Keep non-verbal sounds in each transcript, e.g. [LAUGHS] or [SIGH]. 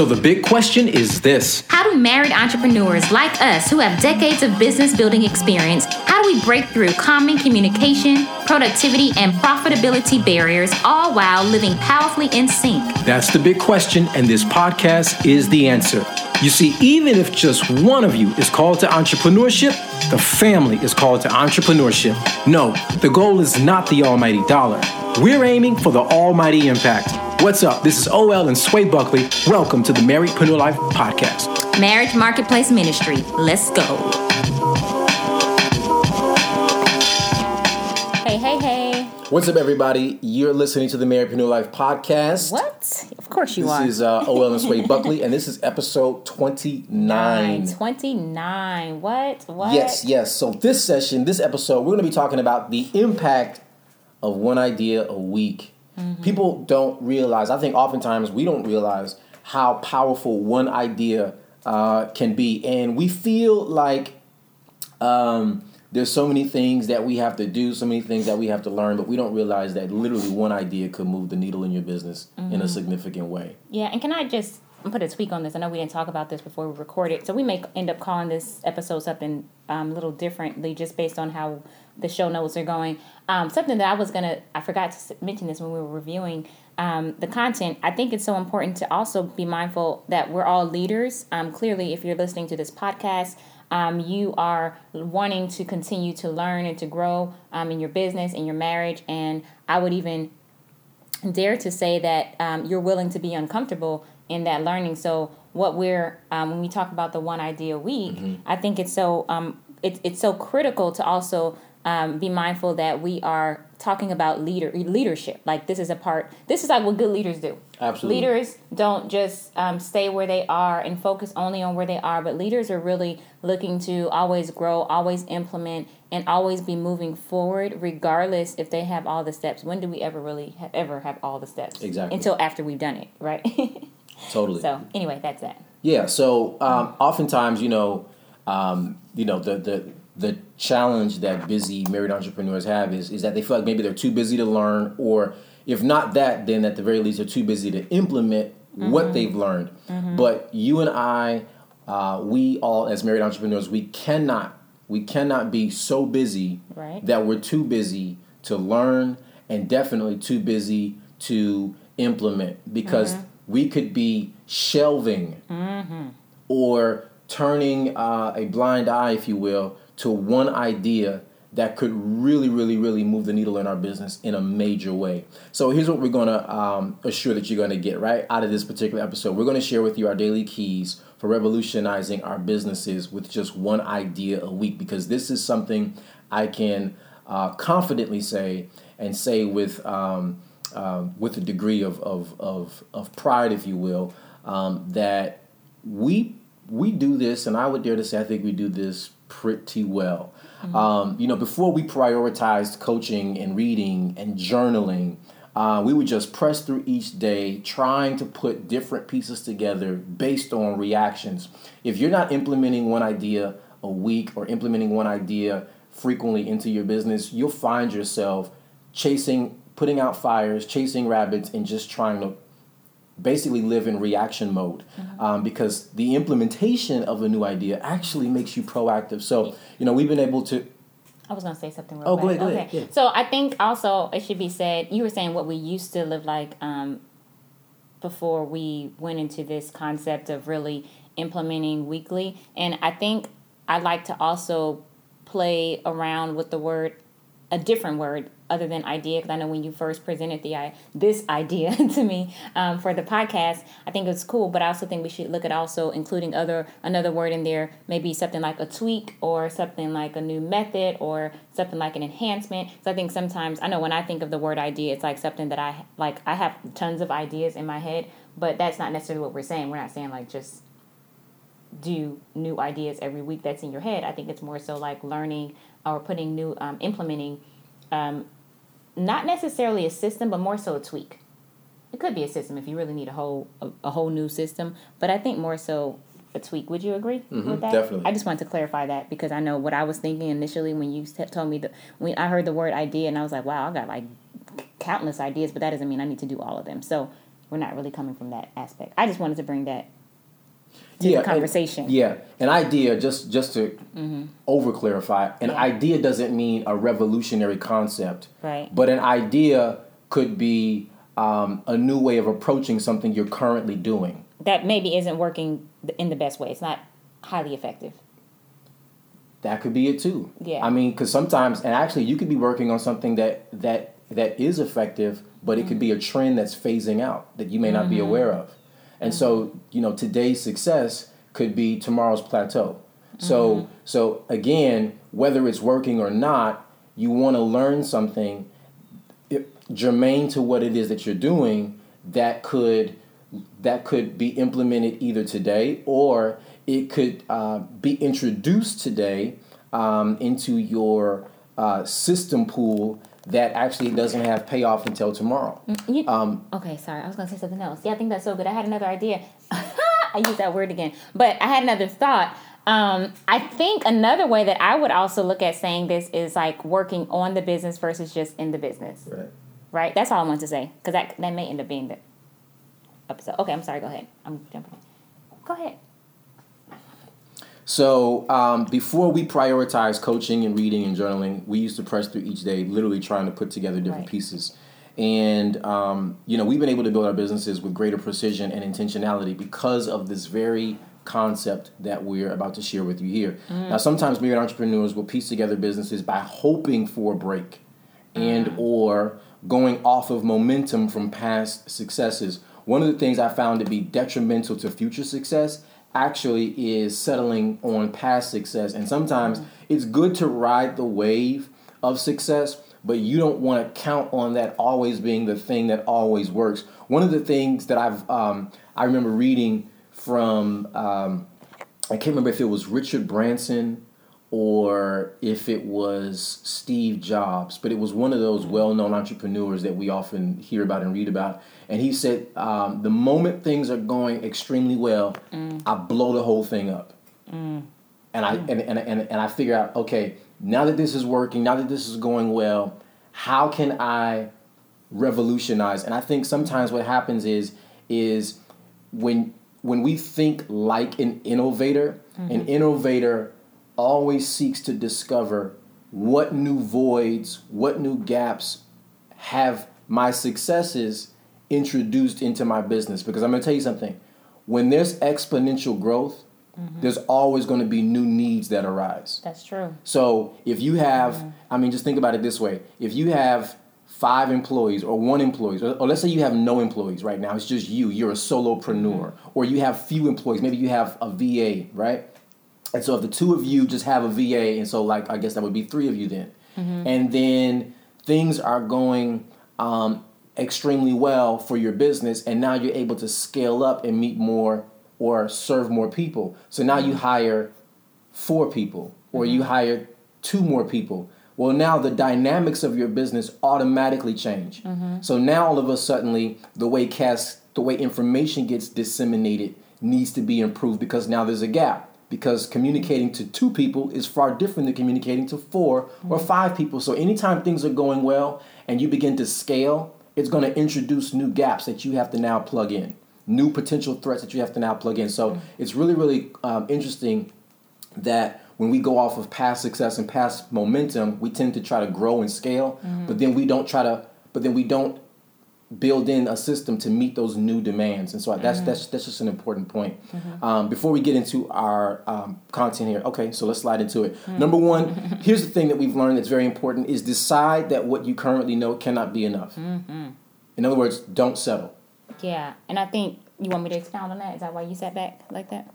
So the big question is this How do married entrepreneurs like us who have decades of business building experience, how do we break through common communication, productivity, and profitability barriers, all while living powerfully in sync? That's the big question, and this podcast is the answer. You see, even if just one of you is called to entrepreneurship, the family is called to entrepreneurship. No, the goal is not the almighty dollar. We're aiming for the almighty impact. What's up? This is OL and Sway Buckley. Welcome to the Marriedpreneur Life Podcast. Marriage Marketplace Ministry. Let's go. Hey, hey, hey. What's up, everybody? You're listening to the Marriedpreneur Life Podcast. What? Of course you want This are. is uh, OL and Sway Buckley, and this is episode 29. 29. What? What? Yes, yes. So this session, this episode, we're going to be talking about the impact of one idea a week. People don't realize. I think oftentimes we don't realize how powerful one idea uh, can be, and we feel like um, there's so many things that we have to do, so many things that we have to learn, but we don't realize that literally one idea could move the needle in your business in a significant way. Yeah, and can I just put a tweak on this? I know we didn't talk about this before we recorded, so we may end up calling this episode something um, a little differently, just based on how the show notes are going. Um, something that I was gonna, I forgot to mention this when we were reviewing um, the content. I think it's so important to also be mindful that we're all leaders. Um, clearly, if you're listening to this podcast. Um, you are wanting to continue to learn and to grow um, in your business, in your marriage, and I would even dare to say that um, you're willing to be uncomfortable in that learning. So what we're um, when we talk about the one idea a week, I think it's so um, it's it's so critical to also um, be mindful that we are talking about leader leadership. Like this is a part. This is like what good leaders do. Absolutely. Leaders don't just um, stay where they are and focus only on where they are, but leaders are really looking to always grow, always implement, and always be moving forward, regardless if they have all the steps. When do we ever really ever have all the steps? Exactly. Until after we've done it, right? [LAUGHS] Totally. so anyway, that's that. Yeah. So um, oftentimes, you know, um, you know the the the challenge that busy married entrepreneurs have is is that they feel like maybe they're too busy to learn, or if not that, then at the very least they're too busy to implement what they've learned. But you and I, uh, we all as married entrepreneurs, we cannot we cannot be so busy Right. that we're too busy to learn and definitely too busy to implement because we could be shelving or turning uh, a blind eye, if you will, to one idea that could really, really, really move the needle in our business in a major way. So here's what we're to um, assure that you're to get right out of this particular episode. We're to share with you our daily keys for revolutionizing our businesses with just one idea a week because this is something I can uh, confidently say and say with um, um, with a degree of, of, of, of pride, if you will, um, that we we do this, and I would dare to say I think we do this pretty well. Um, you know, before we prioritized coaching and reading and journaling, uh, we would just press through each day, trying to put different pieces together based on reactions. If you're not implementing one idea a week or implementing one idea frequently into your business, you'll find yourself chasing, putting out fires, chasing rabbits, and just trying to basically live in reaction mode um, because the implementation of a new idea actually makes you proactive. So, you know, we've been able to. I was gonna say something. Real Oh, quick. go ahead, go okay. ahead, yeah. So I think also it should be said. You were saying what we used to live like um, before we went into this concept of really implementing weekly, and I think I'd like to also play around with the word, a different word other than idea, because I know when you first presented the this idea [LAUGHS] to me um, for the podcast, I think it's cool. But I also think we should look at also including other another word in there, maybe something like a tweak or something like a new method or something like an enhancement. So I think sometimes I know when I think of the word idea, it's like something that I like. I have tons of ideas in my head, but that's not necessarily what we're saying. We're not saying like just do new ideas every week that's in your head. I think it's more so like learning or putting new, um, implementing, um, not necessarily a system, but more so a tweak. It could be a system if you really need a whole a, a whole new system, but I think more so a tweak. Would you agree with that? definitely. I just wanted to clarify that because I know what I was thinking initially when you told me that when I heard the word idea and I was like, wow, I got like countless ideas, but that doesn't mean I need to do all of them. So we're not really coming from that aspect. I just wanted to bring that to yeah, the conversation. And, yeah, an idea just just to Mm-hmm. over clarify, an Yeah. idea doesn't mean a revolutionary concept, Right. But an idea could be um, a new way of approaching something you're currently doing. That maybe isn't working in the best way. It's not highly effective. That could be it too. Yeah. I mean, because sometimes, and actually, you could be working on something that that that is effective, but it could be a trend that's phasing out that you may not be aware of. And so, you know, today's success could be tomorrow's plateau. So, so again, whether it's working or not, you want to learn something germane to what it is that you're doing that could that could be implemented either today or it could uh, be introduced today um, into your uh, system pool that actually doesn't have payoff until tomorrow. You, Um, okay, sorry. I was going to say something else. Yeah, I think that's so good. I had another idea. [LAUGHS] I use that word again. But I had another thought. Um, I think another way that I would also look at saying this is like working on the business versus just in the business. Right. Right? That's all I wanted to say. Because that, that may end up being the episode. Okay, I'm sorry. Go ahead. I'm jumping. Go ahead. So um, before we prioritize coaching and reading and journaling, we used to press through each day, literally trying to put together different Right. pieces. And um, you know, we've been able to build our businesses with greater precision and intentionality because of this very concept that we're about to share with you here. Now, sometimes married entrepreneurs will piece together businesses by hoping for a break and or going off of momentum from past successes. One of the things I found to be detrimental to future success actually is settling on past success. And sometimes it's good to ride the wave of success, but you don't want to count on that always being the thing that always works. One of the things that I've um, I remember reading from um, I can't remember if it was Richard Branson or if it was Steve Jobs, but it was one of those well known entrepreneurs that we often hear about and read about. And he said, um, The moment things are going extremely well, mm. I blow the whole thing up. Mm. And I and, and, and, and I figure out, okay, now that this is working, now that this is going well, how can I revolutionize? And I think sometimes what happens is is when when we think like an innovator, an mm-hmm. innovator always seeks to discover what new voids, what new gaps have my successes introduced into my business. Because I'm going to tell you something. When there's exponential growth, mm-hmm. there's always going to be new needs that arise. That's true. So if you have, mm-hmm. I mean, just think about it this way: if you have five employees or one employee, or, or let's say you have no employees right now, it's just you, you're a solopreneur, mm-hmm. or you have few employees, maybe you have a VA, right? And so if the two of you just have a VA, and so like I guess that would be three of you then, mm-hmm. and then things are going um, extremely well for your business, and now you're able to scale up and meet more or serve more people. So now you mm-hmm. hire four people or you mm-hmm. hire two more people. Well, now the dynamics of your business automatically change. So now all of a sudden, the way cast, the way information gets disseminated needs to be improved because now there's a gap. Because communicating to two people is far different than communicating to 4 or mm-hmm. five people. So anytime things are going well and you begin to scale, it's going to introduce new gaps that you have to now plug in, new potential threats that you have to now plug in. So mm-hmm. it's really, really um, interesting that when we go off of past success and past momentum, we tend to try to grow and scale, mm-hmm. but then we don't try to, but then we don't build in a system to meet those new demands. And so that's that's that's just an important point. Um, before we get into our um, content here, okay, so let's slide into it. Number one, [LAUGHS] here's the thing that we've learned that's very important: is decide that what you currently know cannot be enough. In other words, don't settle. Yeah, and I think you want me to expound on that. Is that why you sat back like that?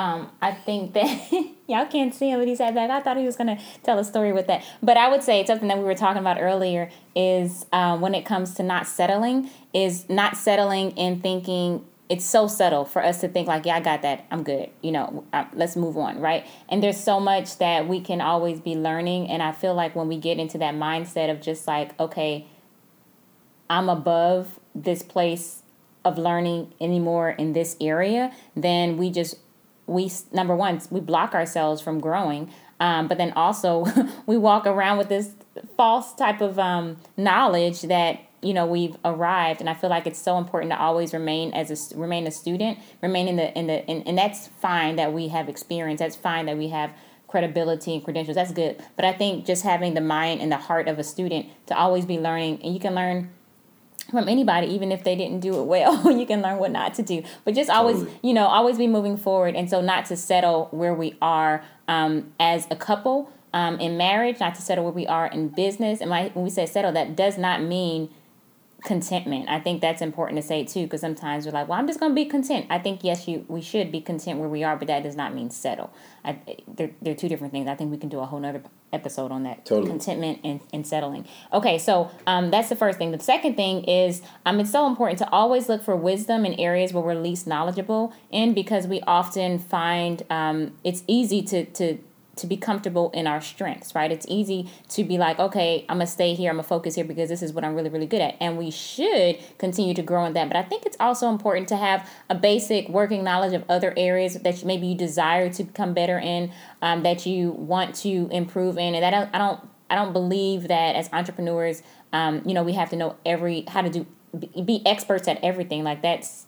Um, I think that [LAUGHS] y'all can't see him, but he sat back. I thought he was gonna tell a story with that, but I would say something that we were talking about earlier is um, when it comes to not settling, is not settling and thinking it's so subtle for us to think like, yeah, I got that, I'm good. You know, uh, let's move on, right? And there's so much that we can always be learning, and I feel like when we get into that mindset of just like, okay, I'm above this place of learning anymore in this area, then we just we number one we block ourselves from growing, um, but then also [LAUGHS] we walk around with this false type of um, knowledge that you know we've arrived and i feel like it's so important to always remain as a remain a student remain in the in the and, and that's fine that we have experience that's fine that we have credibility and credentials that's good but i think just having the mind and the heart of a student to always be learning and you can learn from anybody even if they didn't do it well [LAUGHS] you can learn what not to do but just always totally. you know always be moving forward and so not to settle where we are um, as a couple um, in marriage not to settle where we are in business and when we say settle that does not mean contentment. I think that's important to say too, because sometimes we're like, "Well, I'm just going to be content." I think yes, you we should be content where we are, but that does not mean settle. I, they're they're two different things. I think we can do a whole nother episode on that. Totally. Contentment and, and settling. Okay, so um, that's the first thing. The second thing is um, it's so important to always look for wisdom in areas where we're least knowledgeable in, because we often find um, it's easy to to to be comfortable in our strengths, right? It's easy to be like, okay, I'm gonna stay here, I'm gonna focus here because this is what I'm really, really good at. And we should continue to grow in that. But I think it's also important to have a basic working knowledge of other areas that maybe you desire to become better in, um, that you want to improve in. And that I don't, I don't believe that as entrepreneurs, um, you know, we have to know every how to do be experts at everything. Like that's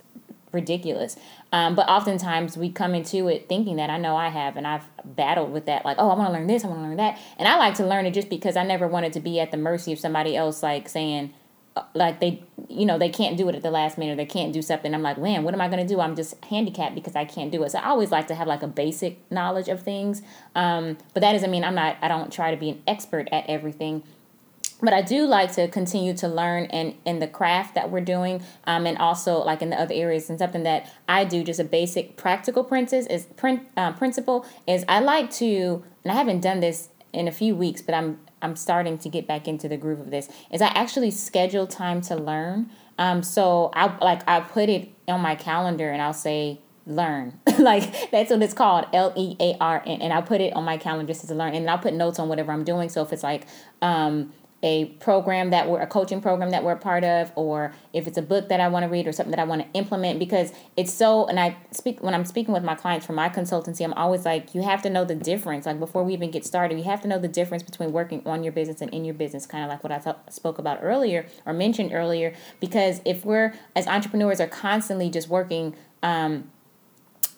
ridiculous. Um, but oftentimes we come into it thinking that I know I have, and I've battled with that. Like, oh, I want to learn this, I want to learn that, and I like to learn it just because I never wanted to be at the mercy of somebody else, like saying, uh, like they, you know, they can't do it at the last minute, they can't do something. I'm like, man, what am I going to do? I'm just handicapped because I can't do it. So I always like to have like a basic knowledge of things. Um, but that doesn't mean I'm not. I don't try to be an expert at everything but I do like to continue to learn in, in the craft that we're doing, um, and also like in the other areas. And something that I do, just a basic practical princess is print uh, principle is I like to, and I haven't done this in a few weeks, but I'm I'm starting to get back into the groove of this. Is I actually schedule time to learn. Um, so I like I put it on my calendar, and I'll say learn [LAUGHS] like that's what it's called l-e-a-r-n and i'll put it on my calendar just to learn and i'll put notes on whatever i'm doing so if it's like um a program that we're a coaching program that we're a part of or if it's a book that I want to read or something that I want to implement because it's so and I speak when I'm speaking with my clients for my consultancy I'm always like you have to know the difference. Like before we even get started you have to know the difference between working on your business and in your business kind of like what I spoke about earlier or mentioned earlier because if we're as entrepreneurs are constantly just working um,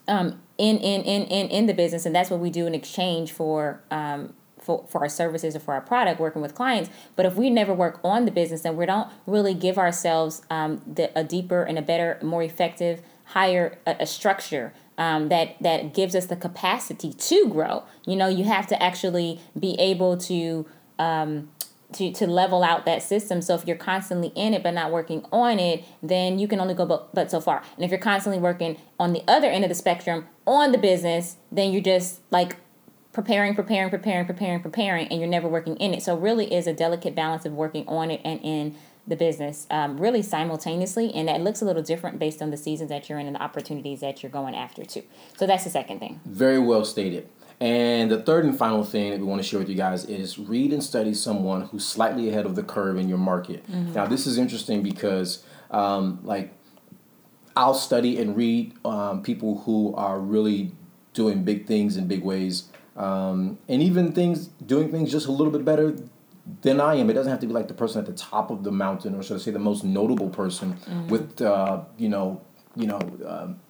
um, in, in in in in the business and that's what we do in exchange for um, for, for our services or for our product working with clients but if we never work on the business then we don't really give ourselves um, the, a deeper and a better more effective higher a, a structure um, that that gives us the capacity to grow you know you have to actually be able to um, to, to level out that system. So if you're constantly in it but not working on it, then you can only go but, but so far. And if you're constantly working on the other end of the spectrum on the business, then you're just like preparing, preparing, preparing, preparing, preparing, and you're never working in it. So really is a delicate balance of working on it and in the business um, really simultaneously. And that looks a little different based on the seasons that you're in and the opportunities that you're going after too. So that's the second thing. Very well stated. And the third and final thing that we want to share with you guys is read and study someone who's slightly ahead of the curve in your market. Mm-hmm. now this is interesting because um, like i'll study and read um, people who are really doing big things in big ways um, and even things doing things just a little bit better than I am. It doesn't have to be like the person at the top of the mountain, or should I say, the most notable person mm-hmm. with uh, you know, you know, um,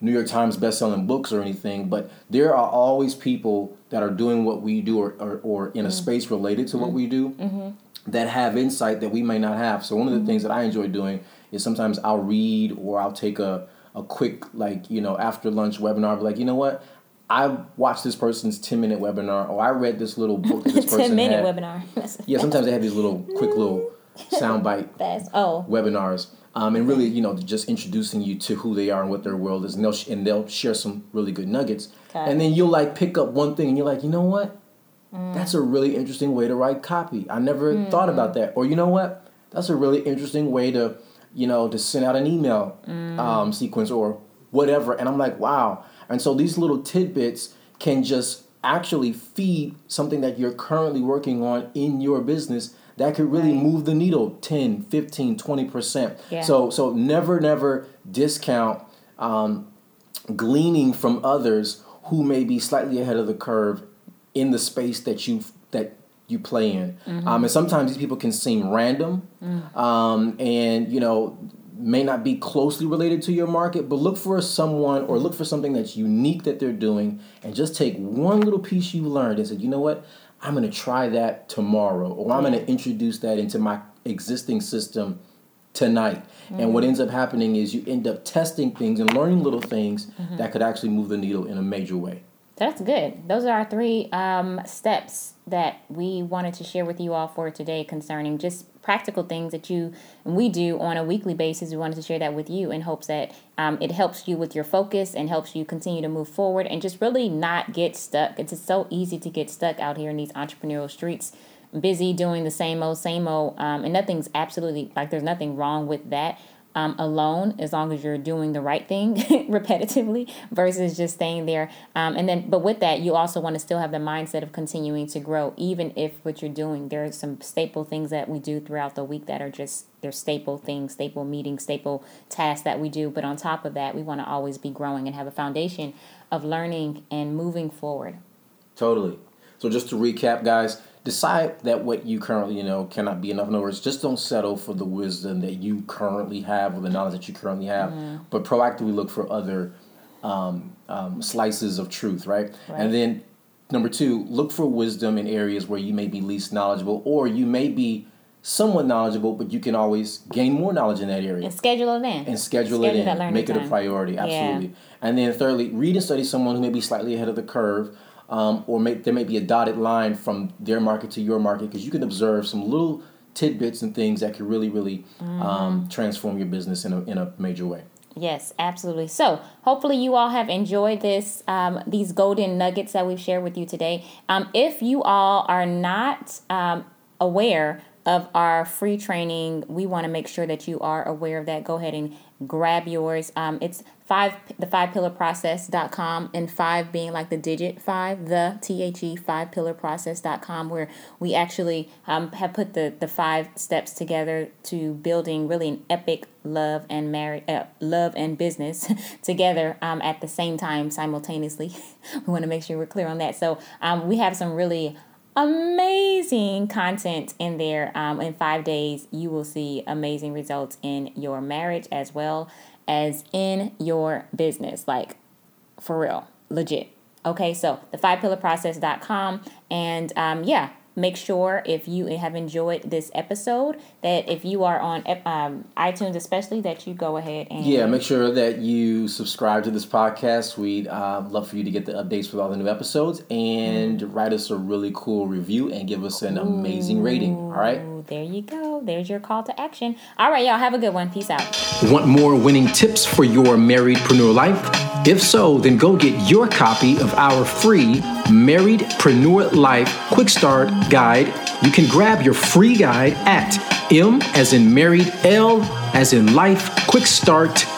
New York Times best-selling books or anything. But there are always people that are doing what we do, or or, or in a mm-hmm. space related to mm-hmm. what we do, mm-hmm. that have insight that we may not have. So one of the mm-hmm. things that I enjoy doing is sometimes I'll read or I'll take a a quick like you know after lunch webinar. Be like, you know what? I watched this person's 10 minute webinar, or I read this little book that this [LAUGHS] person 10 minute had. webinar. [LAUGHS] yeah, sometimes they have these little quick little soundbite [LAUGHS] oh. webinars. Um, and really, you know, just introducing you to who they are and what their world is, and they'll sh- and they'll share some really good nuggets. Okay. And then you'll like pick up one thing, and you're like, you know what? Mm. That's a really interesting way to write copy. I never mm. thought about that. Or you know what? That's a really interesting way to, you know, to send out an email mm. um, sequence or whatever. And I'm like, wow. And so these little tidbits can just actually feed something that you're currently working on in your business that could really right. move the needle 10 15 20% yeah. so so never never discount um, gleaning from others who may be slightly ahead of the curve in the space that you that you play in. Mm-hmm. Um, and sometimes these people can seem random, mm. um, and you know may not be closely related to your market, but look for someone or look for something that's unique that they're doing, and just take one little piece you learned and say, you know what, I'm going to try that tomorrow, or I'm going to introduce that into my existing system tonight. Mm-hmm. And what mm-hmm. ends up happening is you end up testing things and learning little things mm-hmm. that could actually move the needle in a major way. That's good. Those are our three um, steps that we wanted to share with you all for today concerning just practical things that you and we do on a weekly basis. We wanted to share that with you in hopes that um, it helps you with your focus and helps you continue to move forward and just really not get stuck. It's just so easy to get stuck out here in these entrepreneurial streets, busy doing the same old, same old, um, and nothing's absolutely like there's nothing wrong with that um, alone as long as you're doing the right thing [LAUGHS] repetitively versus just staying there. Um, and then, but with that, you also want to still have the mindset of continuing to grow, even if what you're doing, there are some staple things that we do throughout the week that are just they're staple things, staple meetings, staple tasks that we do. But on top of that, we want to always be growing and have a foundation of learning and moving forward. Totally. So just to recap, guys, decide that what you currently you know cannot be enough. In other words, just don't settle for the wisdom that you currently have or the knowledge that you currently have, mm-hmm. but proactively look for other um, um, slices of truth, right? right? And then number two, look for wisdom in areas where you may be least knowledgeable, or you may be somewhat knowledgeable, but you can always gain more knowledge in that area. And schedule it in. And schedule, schedule it in. Make time. it a priority. Absolutely. Yeah. And then thirdly, read and study someone who may be slightly ahead of the curve um, or may, there may be a dotted line from their market to your market because you can observe some little tidbits and things that can really, really mm-hmm. um, transform your business in a, in a major way. Yes, absolutely. So, hopefully, you all have enjoyed this um, these golden nuggets that we've shared with you today. Um, if you all are not um, aware of our free training, we want to make sure that you are aware of that. Go ahead and grab yours. Um, it's five the five pillar process.com and five being like the digit five the t-h-e five pillar process.com where we actually um, have put the the five steps together to building really an epic love and marriage uh, love and business [LAUGHS] together um, at the same time simultaneously [LAUGHS] we want to make sure we're clear on that so um, we have some really amazing content in there. Um, in five days, you will see amazing results in your marriage as well as in your business. Like, for real, legit. Okay, so the five pillar process.com. And um, yeah, make sure if you have enjoyed this episode that if you are on um, itunes especially that you go ahead and yeah make sure that you subscribe to this podcast. We'd uh, love for you to get the updates with all the new episodes and mm. write us a really cool review and give us an Ooh, amazing rating all right? there you go. There's your call to action. All right y'all have a good one. Peace out. Want more winning tips for your marriedpreneur life if so then go get your copy of our free marriedpreneur life quick start guide, you can grab your free guide at M as in married, L as in life, quickstart.com.